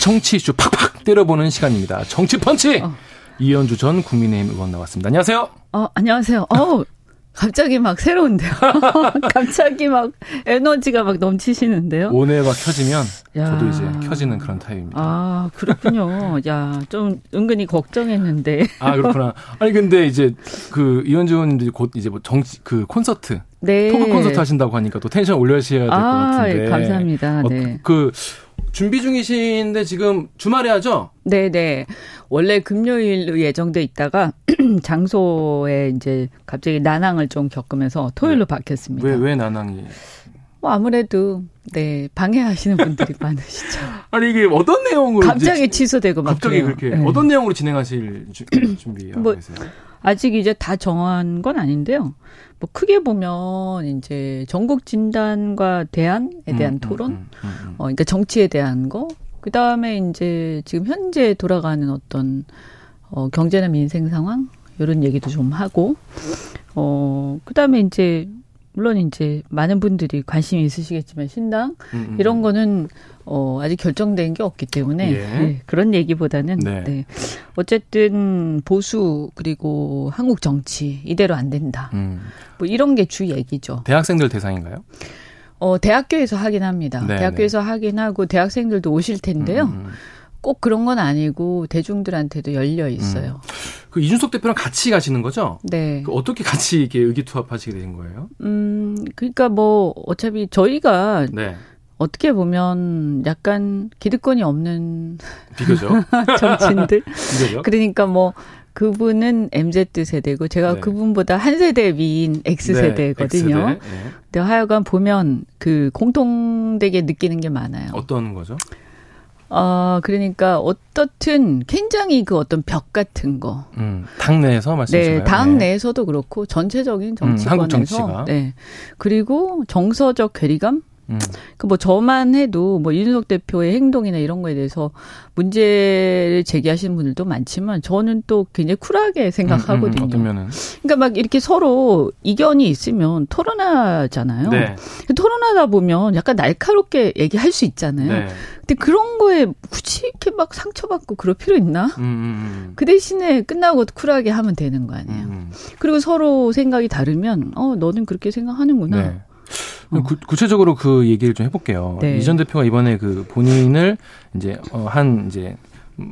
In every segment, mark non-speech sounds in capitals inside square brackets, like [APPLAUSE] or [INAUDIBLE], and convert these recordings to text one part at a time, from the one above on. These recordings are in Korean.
정치 이슈 팍팍 때려보는 시간입니다. 정치 펀치! 어. 이현주 전 국민의힘 의원 나왔습니다. 안녕하세요. 어, 안녕하세요. 어 갑자기 막 새로운데요. [LAUGHS] 갑자기 막 에너지가 막 넘치시는데요. 온에가 켜지면 야. 저도 이제 켜지는 그런 타입입니다. 아 그렇군요. 야 좀 은근히 걱정했는데. 아 그렇구나. 아니 근데 이제 그 이현주 의원님들이 곧 이제 뭐 정치 그 콘서트 네. 토크 콘서트 하신다고 하니까 또 텐션 올려주셔야 될것 아, 같은데. 감사합니다. 네. 어, 그 준비 중이신데 지금 주말에 하죠? 네, 네. 원래 금요일 예정돼 있다가 [CLEARS THROAT] 장소에 이제 갑자기 난항을 좀 겪으면서 토요일로 네. 바뀌었습니다. 왜, 왜 난항이? 뭐 아무래도 네 방해하시는 분들이 [LAUGHS] 많으시죠. 아니 이게 어떤 내용으로 갑자기 취소되고 막 갑자기 그래요. 그렇게 네. 어떤 내용으로 진행하실 [CLEARS THROAT] 준비하고 뭐, 계세요? 아직 이제 다 정한 건 아닌데요. 뭐 크게 보면 이제 전국 진단과 대안에 대한 음, 음 토론, 음, 음, 음, 어 그러니까 정치에 대한 거, 그 다음에 이제 지금 현재 돌아가는 어떤 어 경제나 민생 상황 이런 얘기도 좀 하고, 어그 다음에 이제 물론 이제 많은 분들이 관심이 있으시겠지만 신당 음, 이런 거는 어, 아직 결정된 게 없기 때문에 예. 네, 그런 얘기보다는 네. 네. 어쨌든 보수 그리고 한국 정치 이대로 안 된다. 음. 뭐 이런 게 주 얘기죠. 대학생들 대상인가요? 어, 대학교에서 하긴 합니다. 네, 대학교에서 네. 하긴 하고 대학생들도 오실 텐데요. 음, 음, 음. 꼭 그런 건 아니고 대중들한테도 열려 있어요. 음. 그 이준석 대표랑 같이 가시는 거죠? 네. 그 어떻게 같이 이렇게 의기투합하시게 된 거예요? 음, 그러니까 뭐 어차피 저희가 네. 어떻게 보면 약간 기득권이 없는 비교죠. [LAUGHS] 정치인들. 비교죠. 그러니까 뭐 그분은 MZ 세대고 제가 네. 그분보다 한 세대 위인 X 세대거든요. 네, X세대. 네. 근데 하여간 보면 그 공통되게 느끼는 게 많아요. 어떤 거죠? 어, 그러니까 어떻든 굉장히 그 어떤 벽 같은 거. 음, 당 내에서 말씀하시나요? 네, 당 네. 내에서도 그렇고 전체적인 정치권에서 음, 네. 그리고 정서적 괴리감 음. 그뭐 저만 해도 뭐 이준석 대표의 행동이나 이런 거에 대해서 문제를 제기하시는 분들도 많지만 저는 또 굉장히 쿨하게 생각하거든요. 음, 음, 면은? 그러니까 막 이렇게 서로 이견이 있으면 토론하잖아요. 네. 토론하다 보면 약간 날카롭게 얘기할 수 있잖아요. 네. 근데 그런 거에 굳이 이렇게 막 상처받고 그럴 필요 있나? 음, 음, 음. 그 대신에 끝나고 쿨하게 하면 되는 거 아니에요. 음. 그리고 서로 생각이 다르면 어 너는 그렇게 생각하는구나. 네. 어. 구, 체적으로 그 얘기를 좀 해볼게요. 네. 이전 대표가 이번에 그 본인을 이제 어, 한 이제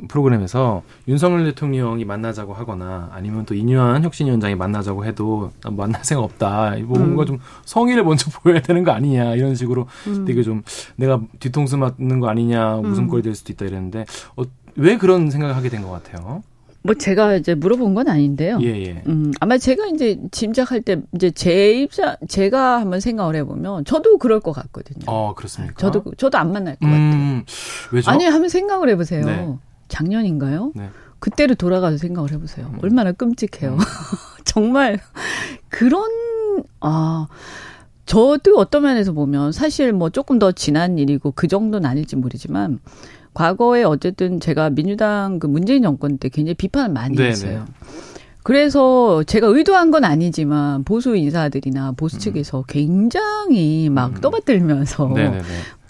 프로그램에서 윤석열 대통령이 만나자고 하거나 아니면 또 이뉴한 혁신위원장이 만나자고 해도 만날 생각 없다. 뭔가 음. 좀 성의를 먼저 [LAUGHS] 보여야 되는 거 아니냐 이런 식으로 음. 되게 좀 내가 뒤통수 맞는 거 아니냐 웃음거리 음. 될 수도 있다 이랬는데 어, 왜 그런 생각을 하게 된 것 같아요? 뭐 제가 이제 물어본 건 아닌데요. 예, 예. 음, 아마 제가 이제 짐작할 때 이제 제 입장 제가 한번 생각을 해보면 저도 그럴 것 같거든요. 어, 그렇습니까? 저도 저도 안 만날 것 음, 같아요. 왜죠? 아니 한번 생각을 해보세요. 네. 작년인가요? 네. 그때를 돌아가서 생각을 해보세요. 음. 얼마나 끔찍해요. 음. [LAUGHS] 정말 그런 아. 저도 어떤 면에서 보면 사실 뭐 조금 더 지난 일이고 그 정도는 아닐지 모르지만 과거에 어쨌든 제가 민주당 그 문재인 정권 때 굉장히 비판을 많이 네네. 했어요. 그래서 제가 의도한 건 아니지만 보수 인사들이나 보수 음. 측에서 굉장히 막 음. 떠받들면서 네네네.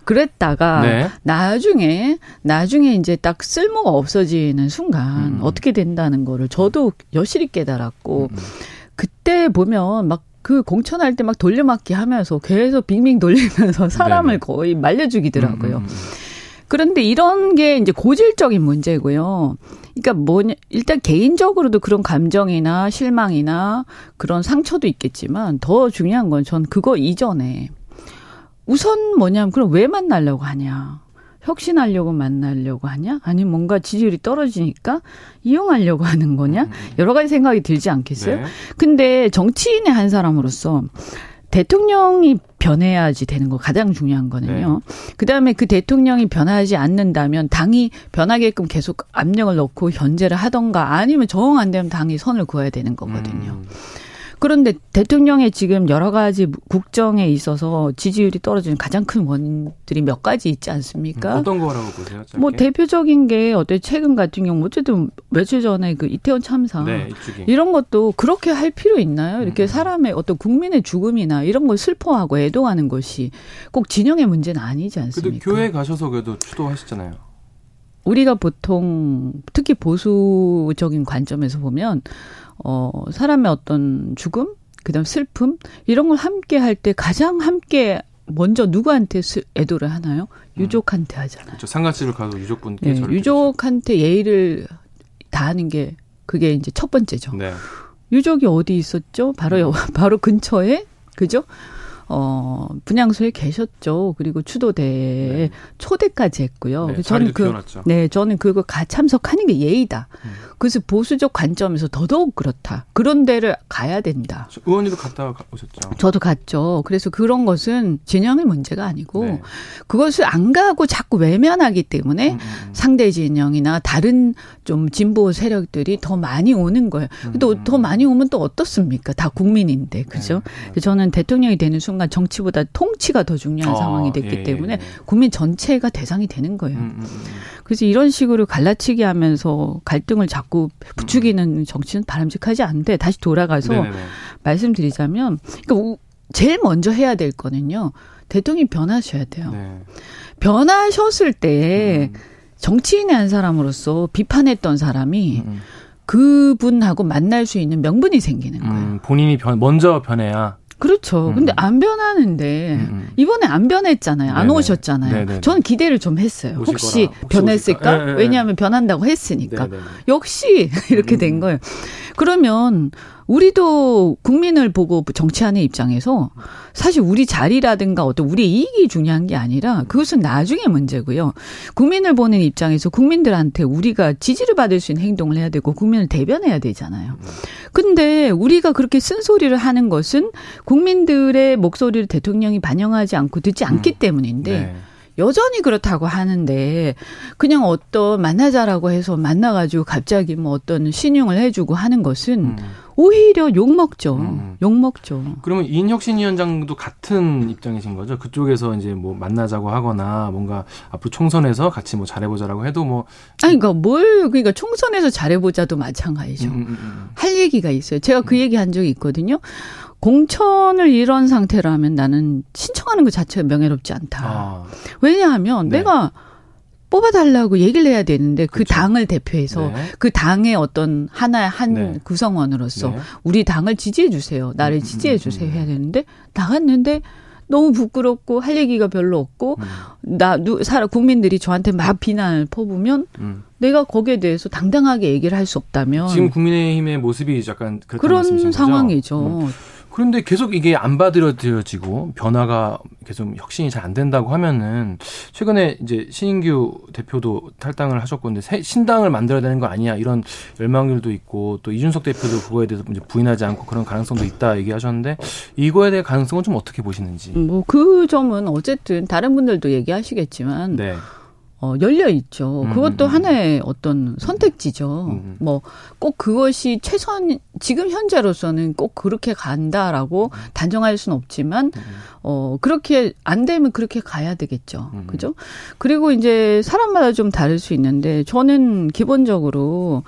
그랬다가 네. 나중에 나중에 이제 딱 쓸모가 없어지는 순간 음. 어떻게 된다는 거를 저도 여실히 깨달았고 음. 그때 보면 막 그 공천할 때 막 돌려막기 하면서 계속 빙빙 돌리면서 [LAUGHS] 사람을 네네. 거의 말려 죽이더라고요. 음. 음, 음. 그런데 이런 게 이제 고질적인 문제고요. 그러니까 뭐냐, 일단 개인적으로도 그런 감정이나 실망이나 그런 상처도 있겠지만 더 중요한 건 전 그거 이전에 우선 뭐냐면 그럼 왜 만나려고 하냐. 혁신하려고 만나려고 하냐? 아니 뭔가 지지율이 떨어지니까 이용하려고 하는 거냐? 음. 여러 가지 생각이 들지 않겠어요? 네. 근데 정치인의 한 사람으로서 대통령이 변해야지 되는 거 가장 중요한 거는요. 네. 그다음에 그 대통령이 변하지 않는다면 당이 변하게끔 계속 압력을 넣고 견제를 하던가 아니면 정안 되면 당이 선을 그어야 되는 거거든요. 음. 그런데 대통령의 지금 여러 가지 국정에 있어서 지지율이 떨어지는 가장 큰 원인들이 몇 가지 있지 않습니까? 음, 어떤 거라고 보세요? 짧게? 뭐 대표적인 게 어때 최근 같은 경우 어쨌든 며칠 전에 그 이태원 참사 네, 이런 것도 그렇게 할 필요 있나요? 이렇게 음. 사람의 어떤 국민의 죽음이나 이런 걸 슬퍼하고 애도하는 것이 꼭 진영의 문제는 아니지 않습니까? 교회 가셔서 그래도 추도하시잖아요. 우리가 보통 특히 보수적인 관점에서 보면 어 사람의 어떤 죽음, 그다음 슬픔 이런 걸 함께 할 때 가장 함께 먼저 누구한테 애도를 하나요? 음. 유족한테 하잖아요. 그렇죠. 상가집을 가도 유족분께 네, 유족한테 예의를 다하는 게 그게 이제 첫 번째죠. 네. 유족이 어디 있었죠? 바로 음. [LAUGHS] 바로 근처에 그죠? 어, 분양소에 계셨죠. 그리고 추도대에 네. 초대까지 했고요. 네, 저는 그, 비워놨죠. 네, 저는 그거 가 참석하는 게 예의다. 음. 그래서 보수적 관점에서 더더욱 그렇다. 그런 데를 가야 된다. 의원님도 갔다 오셨죠? 저도 갔죠. 그래서 그런 것은 진영의 문제가 아니고 네. 그것을 안 가고 자꾸 외면하기 때문에 음, 음, 음. 상대 진영이나 다른 좀 진보 세력들이 더 많이 오는 거예요. 음, 또더 음. 많이 오면 또 어떻습니까? 다 국민인데, 그죠? 네. 저는 대통령이 되는 순간 정치보다 통치가 더 중요한 아, 상황이 됐기 예, 때문에 예. 국민 전체가 대상이 되는 거예요. 그래서 이런 식으로 갈라치기 하면서 갈등을 자꾸 부추기는 정치는 바람직하지 않은데 다시 돌아가서 네네네. 말씀드리자면 그러니까 제일 먼저 해야 될 거는요. 대통령이 변하셔야 돼요. 네. 변하셨을 때 음. 정치인의 한 사람으로서 비판했던 사람이 음. 음. 그분하고 만날 수 있는 명분이 생기는 거예요. 음, 본인이 변, 먼저 변해야. 그렇죠. 음. 근데 안 변하는데 음, 음. 이번에 안 변했잖아요. 안 네네. 오셨잖아요. 네네. 저는 기대를 좀 했어요. 혹시 거라, 변했을까? 네, 네, 네. 왜냐하면 변한다고 했으니까. 네네. 역시 [LAUGHS] 이렇게 된 음. 거예요. 그러면 우리도 국민을 보고 정치하는 입장에서 사실 우리 자리라든가 어떤 우리 이익이 중요한 게 아니라 그것은 나중에 문제고요. 국민을 보는 입장에서 국민들한테 우리가 지지를 받을 수 있는 행동을 해야 되고 국민을 대변해야 되잖아요. 근데 우리가 그렇게 쓴소리를 하는 것은 국민들의 목소리를 대통령이 반영하지 않고 듣지 않기 음. 때문인데 네. 여전히 그렇다고 하는데 그냥 어떤 만나자라고 해서 만나가지고 갑자기 뭐 어떤 신용을 해주고 하는 것은 음. 오히려 욕 먹죠. 음. 욕 먹죠. 그러면 이인혁신 위원장도 같은 입장이신 거죠? 그쪽에서 이제 뭐 만나자고 하거나 뭔가 앞으로 총선에서 같이 뭐 잘해보자라고 해도 뭐 아니 그러니까 뭘 그러니까 총선에서 잘해보자도 마찬가지죠. 음, 음, 음, 음. 할 얘기가 있어요. 제가 그 얘기 한 적이 있거든요. 공천을 이런 상태라면 나는 신청하는 것 자체가 명예롭지 않다. 아. 왜냐하면 네. 내가 뽑아달라고 얘기를 해야 되는데 그 그렇죠. 당을 대표해서 네. 그 당의 어떤 하나의 한 네. 구성원으로서 네. 우리 당을 지지해 주세요. 나를 음, 음, 지지해 음, 주세요 해야 되는데 나갔는데 너무 부끄럽고 할 얘기가 별로 없고 음. 나 누, 사 국민들이 저한테 막 비난을 퍼부면 음. 내가 거기에 대해서 당당하게 얘기를 할 수 없다면 지금 국민의힘의 모습이 약간 그런 상황이죠. 음. 그런데 계속 이게 안 받아들여지고 변화가 계속 혁신이 잘 안 된다고 하면은 최근에 이제 신인규 대표도 탈당을 하셨고 근데 신당을 만들어야 되는 거 아니야 이런 열망들도 있고 또 이준석 대표도 그거에 대해서 이제 부인하지 않고 그런 가능성도 있다 얘기하셨는데 이거에 대해 가능성은 좀 어떻게 보시는지. 뭐 그 점은 어쨌든 다른 분들도 얘기하시겠지만 네. 어, 열려 있죠. 음, 그것도 음, 음. 하나의 어떤 선택지죠. 음. 음. 뭐, 꼭 그것이 최선, 지금 현재로서는 꼭 그렇게 간다라고 음. 단정할 수는 없지만, 어, 그렇게 안 되면 그렇게 가야 되겠죠. 그죠? 그리고 이제 사람마다 좀 다를 수 있는데, 저는 기본적으로,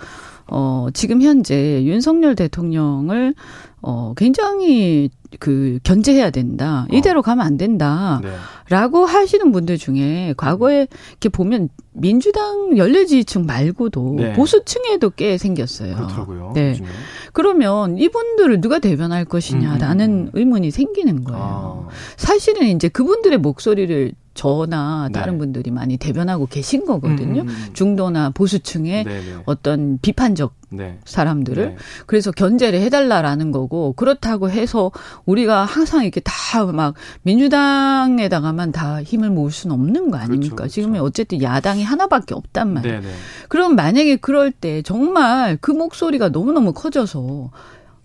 어, 지금 현재 윤석열 대통령을 어, 굉장히 그 견제해야 된다. 어. 이대로 가면 안 된다. 네. 라고 하시는 분들 중에 과거에 이렇게 보면 민주당 연례지지층 말고도 네. 보수층에도 꽤 생겼어요. 그렇더라고요. 네. 요즘에. 그러면 이분들을 누가 대변할 것이냐라는 음. 음, 음. 의문이 생기는 거예요. 아. 사실은 이제 그분들의 목소리를 저나 네. 다른 네. 분들이 많이 대변하고 계신 거거든요. 음. 음, 음. 중도나 보수층의 네네. 네. 어떤 비판적 네. 사람들을 네. 그래서 견제를 해달라라는 거고 그렇다고 해서 우리가 항상 이렇게 다 막 민주당에다가만 다 힘을 모을 수는 없는 거 아닙니까? 그렇죠, 그렇죠. 지금 어쨌든 야당이 하나밖에 없단 말이에요. 네네. 그럼 만약에 그럴 때 정말 그 목소리가 너무너무 커져서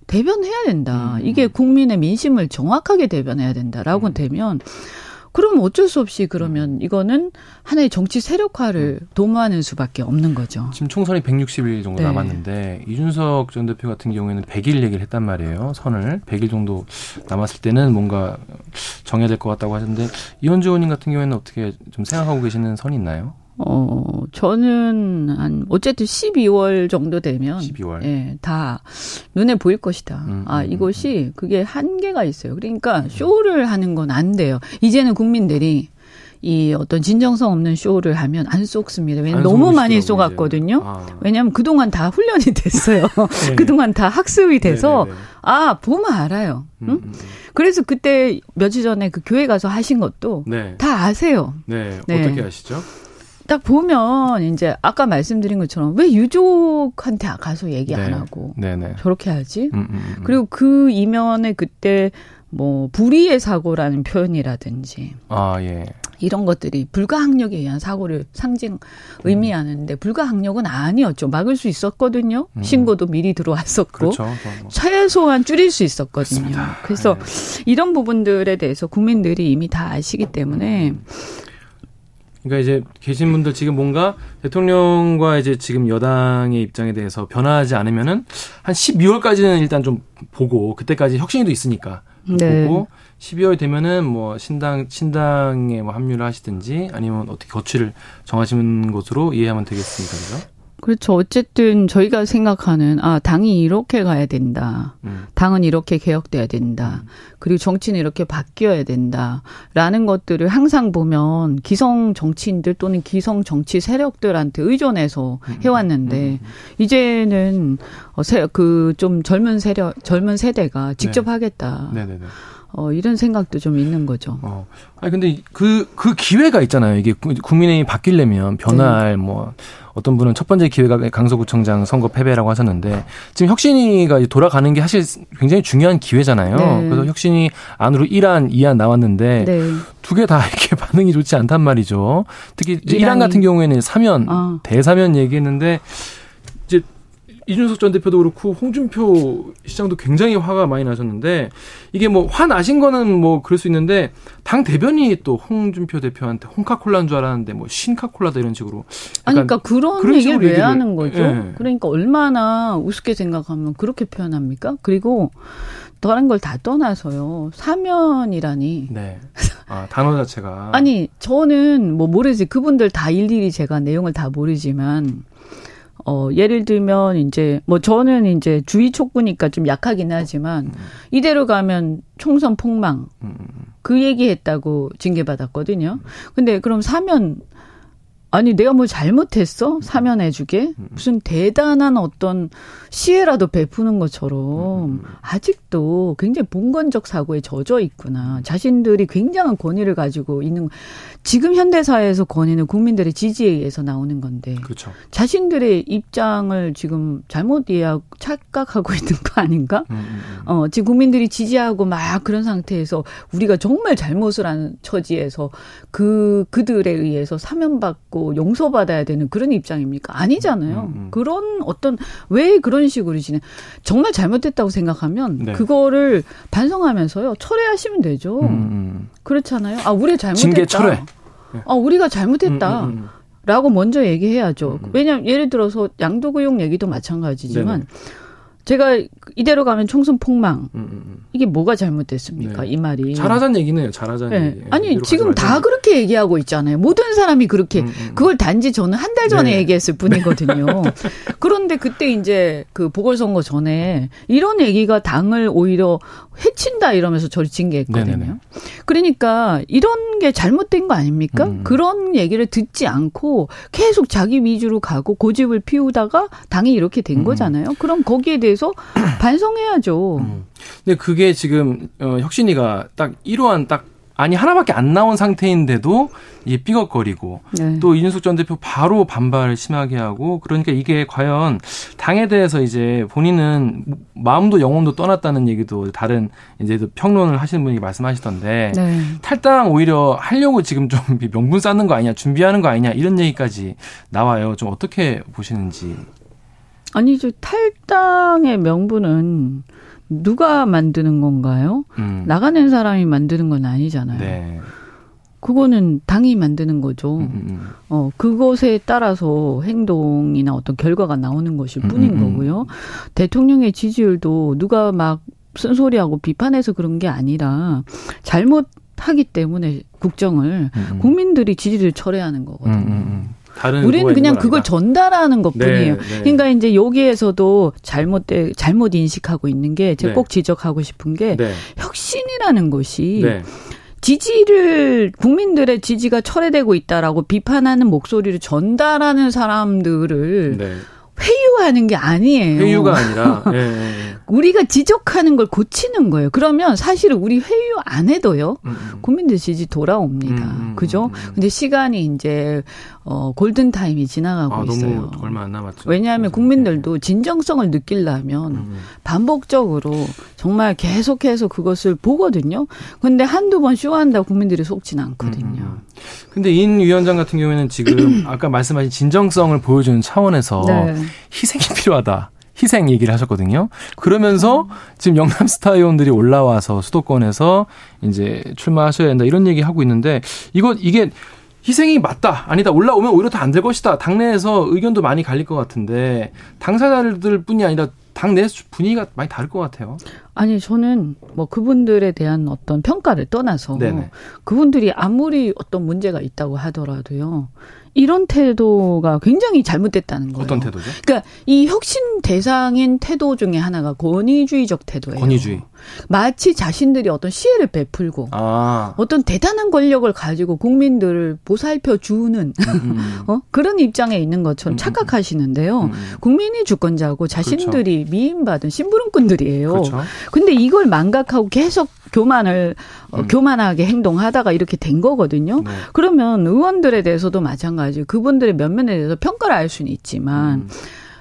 대변해야 된다. 음. 이게 국민의 민심을 정확하게 대변해야 된다라고 음. 되면 그럼 어쩔 수 없이 그러면 음. 이거는 하나의 정치 세력화를 음. 도모하는 수밖에 없는 거죠. 지금 총선이 160일 정도 네. 남았는데 이준석 전 대표 같은 경우에는 100일 얘기를 했단 말이에요. 선을 100일 정도 남았을 때는 뭔가 정해야 될 것 같다고 하셨는데 이현주 의원님 같은 경우에는 어떻게 좀 생각하고 계시는 선이 있나요? 어, 저는 한 어쨌든 12월 정도 되면 12월. 예, 다 눈에 보일 것이다. 음, 아, 음, 이것이 음. 그게 한계가 있어요. 그러니까 쇼를 하는 건 안 돼요. 이제는 국민들이 이 어떤 진정성 없는 쇼를 하면 안 쏟습니다. 왜냐면 너무 많이 쏟았거든요. 아. 왜냐하면 그동안 다 훈련이 됐어요. [LAUGHS] 네. [LAUGHS] 그동안 다 학습이 돼서 네네네. 아 보면 알아요. 응? 음, 음, 음. 그래서 그때 며칠 전에 그 교회 가서 하신 것도 네. 다 아세요. 네. 네. 어떻게 아시죠? 딱 보면 이제 아까 말씀드린 것처럼 왜 유족한테 가서 얘기 안 네. 하고 네네. 저렇게 하지? 음, 음, 음. 그리고 그 이면에 그때 뭐 불의의 사고라는 표현이라든지 아 예. 이런 것들이 불가항력에 의한 사고를 상징 의미하는데 불가항력은 아니었죠. 막을 수 있었거든요. 음. 신고도 미리 들어왔었고 그렇죠. 뭐. 최소한 줄일 수 있었거든요. 그렇습니다. 그래서 네. 이런 부분들에 대해서 국민들이 이미 다 아시기 때문에 음. 그러니까 이제 계신 분들 지금 뭔가 대통령과 이제 지금 여당의 입장에 대해서 변화하지 않으면은 한 12월까지는 일단 좀 보고 그때까지 혁신이도 있으니까 네. 보고 12월 되면은 뭐 신당 신당에 뭐 합류를 하시든지 아니면 어떻게 거취를 정하시는 것으로 이해하면 되겠습니까, 그죠? 그렇죠. 어쨌든 저희가 생각하는 아 당이 이렇게 가야 된다. 음. 당은 이렇게 개혁돼야 된다. 음. 그리고 정치는 이렇게 바뀌어야 된다라는 것들을 항상 보면 기성 정치인들 또는 기성 정치 세력들한테 의존해서 음. 해왔는데. 이제는 어, 그좀 젊은 세력 젊은 세대가 직접 네. 하겠다. 네네네. 어, 이런 생각도 좀 있는 거죠. 어. 아니, 근데 그, 그 기회가 있잖아요. 이게 국민의힘이 바뀌려면 변화할 네. 뭐, 어떤 분은 첫 번째 기회가 강서구청장 선거 패배라고 하셨는데 지금 혁신이가 돌아가는 게 사실 굉장히 중요한 기회잖아요. 네. 그래서 혁신이 안으로 1안, 2안 나왔는데 네. 두개 다 이렇게 [LAUGHS] 반응이 좋지 않단 말이죠. 특히 1안 같은 경우에는 사면, 아. 대사면 얘기했는데 이준석 전 대표도 그렇고 홍준표 시장도 굉장히 화가 많이 나셨는데 이게 뭐 화 나신 거는 뭐 그럴 수 있는데 당 대변인이 또 홍준표 대표한테 홍카콜라인 줄 알았는데 뭐 신카콜라다 이런 식으로 아니 그러니까 그런, 그런 얘기를 왜 얘기를, 하는 거죠? 예. 그러니까 얼마나 우습게 생각하면 그렇게 표현합니까? 그리고 다른 걸 다 떠나서요. 사면이라니. 네. 아, 단어 자체가. [LAUGHS] 아니, 저는 뭐 모르지. 그분들 다 일일이 제가 내용을 다 모르지만 어, 예를 들면 이제 뭐 저는 이제 주의 촉구니까 좀 약하긴 하지만 음. 이대로 가면 총선 폭망 음. 그 얘기했다고 징계받았거든요. 근데 그럼 사면 아니 내가 뭐 잘못했어? 사면해주게? 무슨 대단한 어떤 시혜라도 베푸는 것처럼 아직도 굉장히 봉건적 사고에 젖어 있구나. 자신들이 굉장한 권위를 가지고 있는 지금 현대 사회에서 권위는 국민들의 지지에 의해서 나오는 건데. 그렇죠. 자신들의 입장을 지금 잘못 이해하고 착각하고 [LAUGHS] 있는 거 아닌가? 음, 음, 음. 어 지금 국민들이 지지하고 막 그런 상태에서 우리가 정말 잘못을 하는 처지에서 그 그들에 의해서 사면받고 용서받아야 되는 그런 입장입니까? 아니잖아요. 음, 음. 그런 어떤 왜 그런 식으로 지내 정말 잘못됐다고 생각하면 네. 그거를 반성하면서요 철회하시면 되죠. 음, 음. 그렇잖아요. 아 우리 잘못했다. 징계 철회. 아 우리가 잘못했다. 음, 음, 라고 먼저 얘기해야죠. 왜냐하면 예를 들어서 양도구용 얘기도 마찬가지지만 네네. 제가 이대로 가면 총선 폭망. 이게 뭐가 잘못됐습니까? 네. 이 말이. 잘하자는 얘기네요. 잘하자는 네. 얘기. 아니 지금 다 그렇게 얘기하고 있잖아요. 모든 사람이 그렇게 음, 음, 그걸 단지 저는 한 달 전에 네. 얘기했을 뿐이거든요. [LAUGHS] 그런데 그때 이제 그 보궐선거 전에 이런 얘기가 당을 오히려 해친다 이러면서 저를 징계했거든요. 네네네. 그러니까 이런 게 잘못된 거 아닙니까? 음. 그런 얘기를 듣지 않고 계속 자기 위주로 가고 고집을 피우다가 당이 이렇게 된 거잖아요. 그럼 거기에 대해 대해서 [CLEARS THROAT] 반성해야죠. 음. 근데 그게 지금 어, 혁신이가 딱 이러한 딱 아니 하나밖에 안 나온 상태인데도 이게 삐걱거리고 네. 또 이준석 전 대표 바로 반발을 심하게 하고 그러니까 이게 과연 당에 대해서 이제 본인은 마음도 영혼도 떠났다는 얘기도 다른 이제 평론을 하시는 분이 말씀하시던데 네. 탈당 오히려 하려고 지금 좀 명분 쌓는 거 아니냐 준비하는 거 아니냐 이런 얘기까지 나와요. 좀 어떻게 보시는지. 아니죠. 탈당의 명분은 누가 만드는 건가요? 음. 나가는 사람이 만드는 건 아니잖아요. 네. 그거는 당이 만드는 거죠. 음, 음, 음. 어, 그것에 따라서 행동이나 어떤 결과가 나오는 것일 음, 뿐인 음, 거고요. 대통령의 지지율도 누가 막 쓴소리하고 비판해서 그런 게 아니라 잘못 하기 때문에 국정을 국민들이 지지를 철회하는 거거든요. 우리는 그냥 그걸 전달하는 것뿐이에요. 네, 네. 그러니까 이제 여기에서도 잘못돼 잘못 인식하고 있는 게 제가 네. 꼭 지적하고 싶은 게 네. 혁신이라는 것이 네. 지지를 국민들의 지지가 철회되고 있다라고 비판하는 목소리를 전달하는 사람들을 네. 회유하는 게 아니에요. 회유가 아니라 예, 예, 예. 우리가 지적하는 걸 고치는 거예요. 그러면 사실은 우리 회유 안 해도요. 음, 음. 국민들 지지 돌아옵니다. 음, 음 그죠? 음, 음. 근데 시간이 이제 어 골든 타임이 지나가고 아, 있어요. 얼마 안 남았죠. 왜냐하면 국민들도 진정성을 느끼려면 반복적으로 정말 계속해서 그것을 보거든요. 근데 한두 번 쇼한다 국민들이 속진 않거든요. 근데 인 위원장 같은 경우에는 지금 [CLEARS THROAT] 아까 말씀하신 진정성을 보여주는 차원에서 네. 희생이 필요하다. 희생 얘기를 하셨거든요. 그러면서 지금 영남 스타 의원들이 올라와서 수도권에서 이제 출마하셔야 된다 이런 얘기 하고 있는데 이거 이게 희생이 맞다 아니다 올라오면 오히려 더 안 될 것이다 당내에서 의견도 많이 갈릴 것 같은데 당사자들 뿐이 아니라 당내 분위기가 많이 다를 것 같아요. 아니 저는 뭐 그분들에 대한 어떤 평가를 떠나서 네네. 그분들이 아무리 어떤 문제가 있다고 하더라도요 이런 태도가 굉장히 잘못됐다는 거예요. 어떤 태도죠? 그러니까 이 혁신 대상인 태도 중에 하나가 권위주의적 태도예요. 권위주의. 마치 자신들이 어떤 시혜를 베풀고 아. 어떤 대단한 권력을 가지고 국민들을 보살펴 주는 음. [LAUGHS] 어? 그런 입장에 있는 것처럼 음. 착각하시는데요. 음. 국민이 주권자고 자신들이 그렇죠. 미인받은 심부름꾼들이에요. 그렇죠. 근데 이걸 망각하고 계속 교만을 어, 음. 교만하게 행동하다가 이렇게 된 거거든요. 네. 그러면 의원들에 대해서도 마찬가지. 그분들의 면면에 대해서 평가를 할 수는 있지만 음.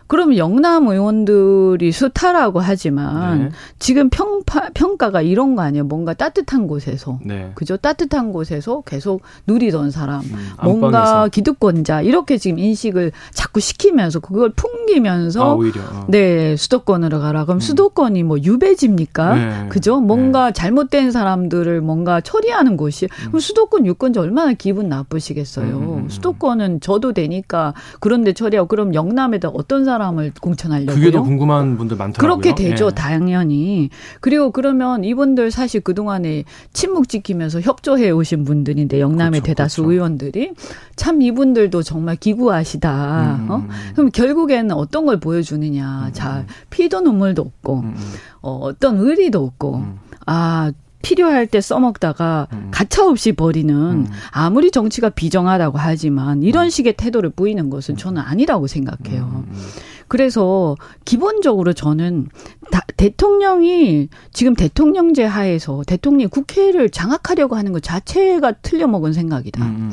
그러면 영남 의원들이 수타라고 하지만 네. 지금 평파, 평가가 이런 거 아니에요. 뭔가 따뜻한 곳에서. 네. 그죠? 따뜻한 곳에서 계속 누리던 사람. 음, 뭔가 기득권자. 이렇게 지금 인식을 자꾸 시키면서 그걸 풍기면서. 아, 오히려. 어. 네, 수도권으로 가라. 그럼 음. 수도권이 뭐 유배지입니까? 네. 그죠? 뭔가 네. 잘못된 사람들을 뭔가 처리하는 곳이. 음. 그럼 수도권 유권자 얼마나 기분 나쁘시겠어요. 음, 음, 음. 수도권은 저도 되니까 그런데 처리하고 그럼 영남에다 어떤 사람 사람을 공천하려고요. 그게 더 궁금한 분들 많더라고요. 그렇게 되죠, 네. 당연히. 그리고 그러면 이분들 사실 그 동안에 침묵 지키면서 협조해 오신 분들인데 영남의 그렇죠, 대다수 그렇죠. 의원들이 참 이분들도 정말 기구하시다. 음. 어? 그럼 결국에는 어떤 걸 보여주느냐. 음. 자, 피도 눈물도 없고, 음. 어, 어떤 의리도 없고, 음. 아 필요할 때 써먹다가 음. 가차없이 버리는 음. 아무리 정치가 비정하다고 하지만 이런 음. 식의 태도를 보이는 것은 저는 아니라고 생각해요. 음, 음. 그래서 기본적으로 저는 다, 대통령이 지금 대통령제 하에서 대통령이 국회를 장악하려고 하는 것 자체가 틀려먹은 생각이다. 음.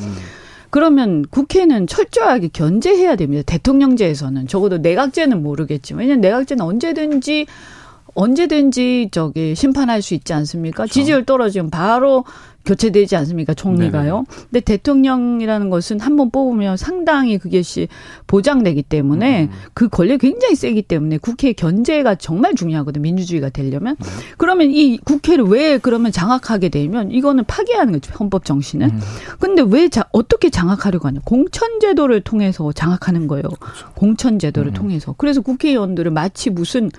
그러면 국회는 철저하게 견제해야 됩니다. 대통령제에서는 적어도 내각제는 모르겠지만 왜냐면 내각제는 언제든지 언제든지 저기 심판할 수 있지 않습니까? 그렇죠. 지지율 떨어지면 바로 교체되지 않습니까? 총리가요. 네네. 근데 대통령이라는 것은 한 번 뽑으면 상당히 그것이 보장되기 때문에 음. 그 권력이 굉장히 세기 때문에 국회 견제가 정말 중요하거든요. 민주주의가 되려면. 네. 그러면 이 국회를 왜 그러면 장악하게 되면 이거는 파괴하는 거죠. 헌법 정신은. 음. 근데 왜 자, 어떻게 장악하려고 하냐? 공천 제도를 통해서 장악하는 거예요. 그렇죠. 공천 제도를 음. 통해서. 그래서 국회의원들을 마치 무슨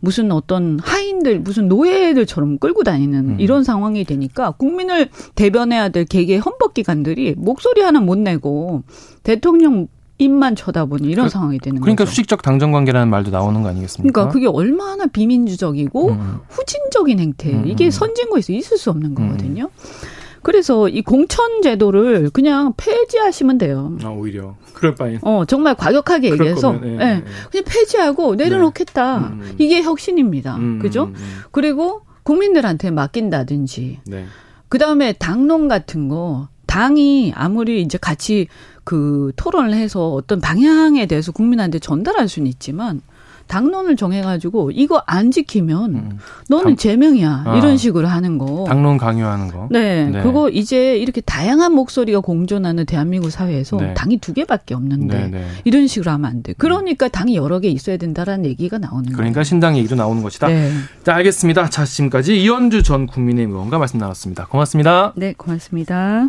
무슨 어떤 하인들 무슨 노예들처럼 끌고 다니는 음. 이런 상황이 되니까 국민을 대변해야 될 개개 헌법 기관들이 목소리 하나 못 내고 대통령 입만 쳐다보는 이런 그, 상황이 되는 그러니까 거죠. 수직적 당정 관계라는 말도 나오는 거 아니겠습니까? 그러니까 그게 얼마나 비민주적이고 음. 후진적인 행태예요. 이게 음. 선진국에서 있을 수 없는 거거든요. 음. 그래서 이 공천 제도를 그냥 폐지하시면 돼요. 아, 오히려. 그럴 바에. 어, 정말 과격하게 얘기해서 거면, 예, 예, 예. 그냥 폐지하고 내려놓겠다. 네. 음, 음. 이게 혁신입니다. 음, 그죠? 음, 음. 그리고 국민들한테 맡긴다든지. 네. 그다음에 당론 같은 거 당이 아무리 이제 같이 그 토론을 해서 어떤 방향에 대해서 국민한테 전달할 수는 있지만 당론을 정해가지고 이거 안 지키면 음. 너는 당, 제명이야 아, 이런 식으로 하는 거. 당론 강요하는 거. 네, 네, 그거 이제 이렇게 다양한 목소리가 공존하는 대한민국 사회에서 네. 당이 두 개밖에 없는데 네, 네. 이런 식으로 하면 안 돼. 그러니까 당이 여러 개 있어야 된다라는 얘기가 나오는 거예요. 그러니까 신당 얘기도 나오는 것이다. 네. 자, 알겠습니다. 자, 지금까지 이현주 전 국민의힘 의원과 말씀 나눴습니다. 고맙습니다. 네, 고맙습니다.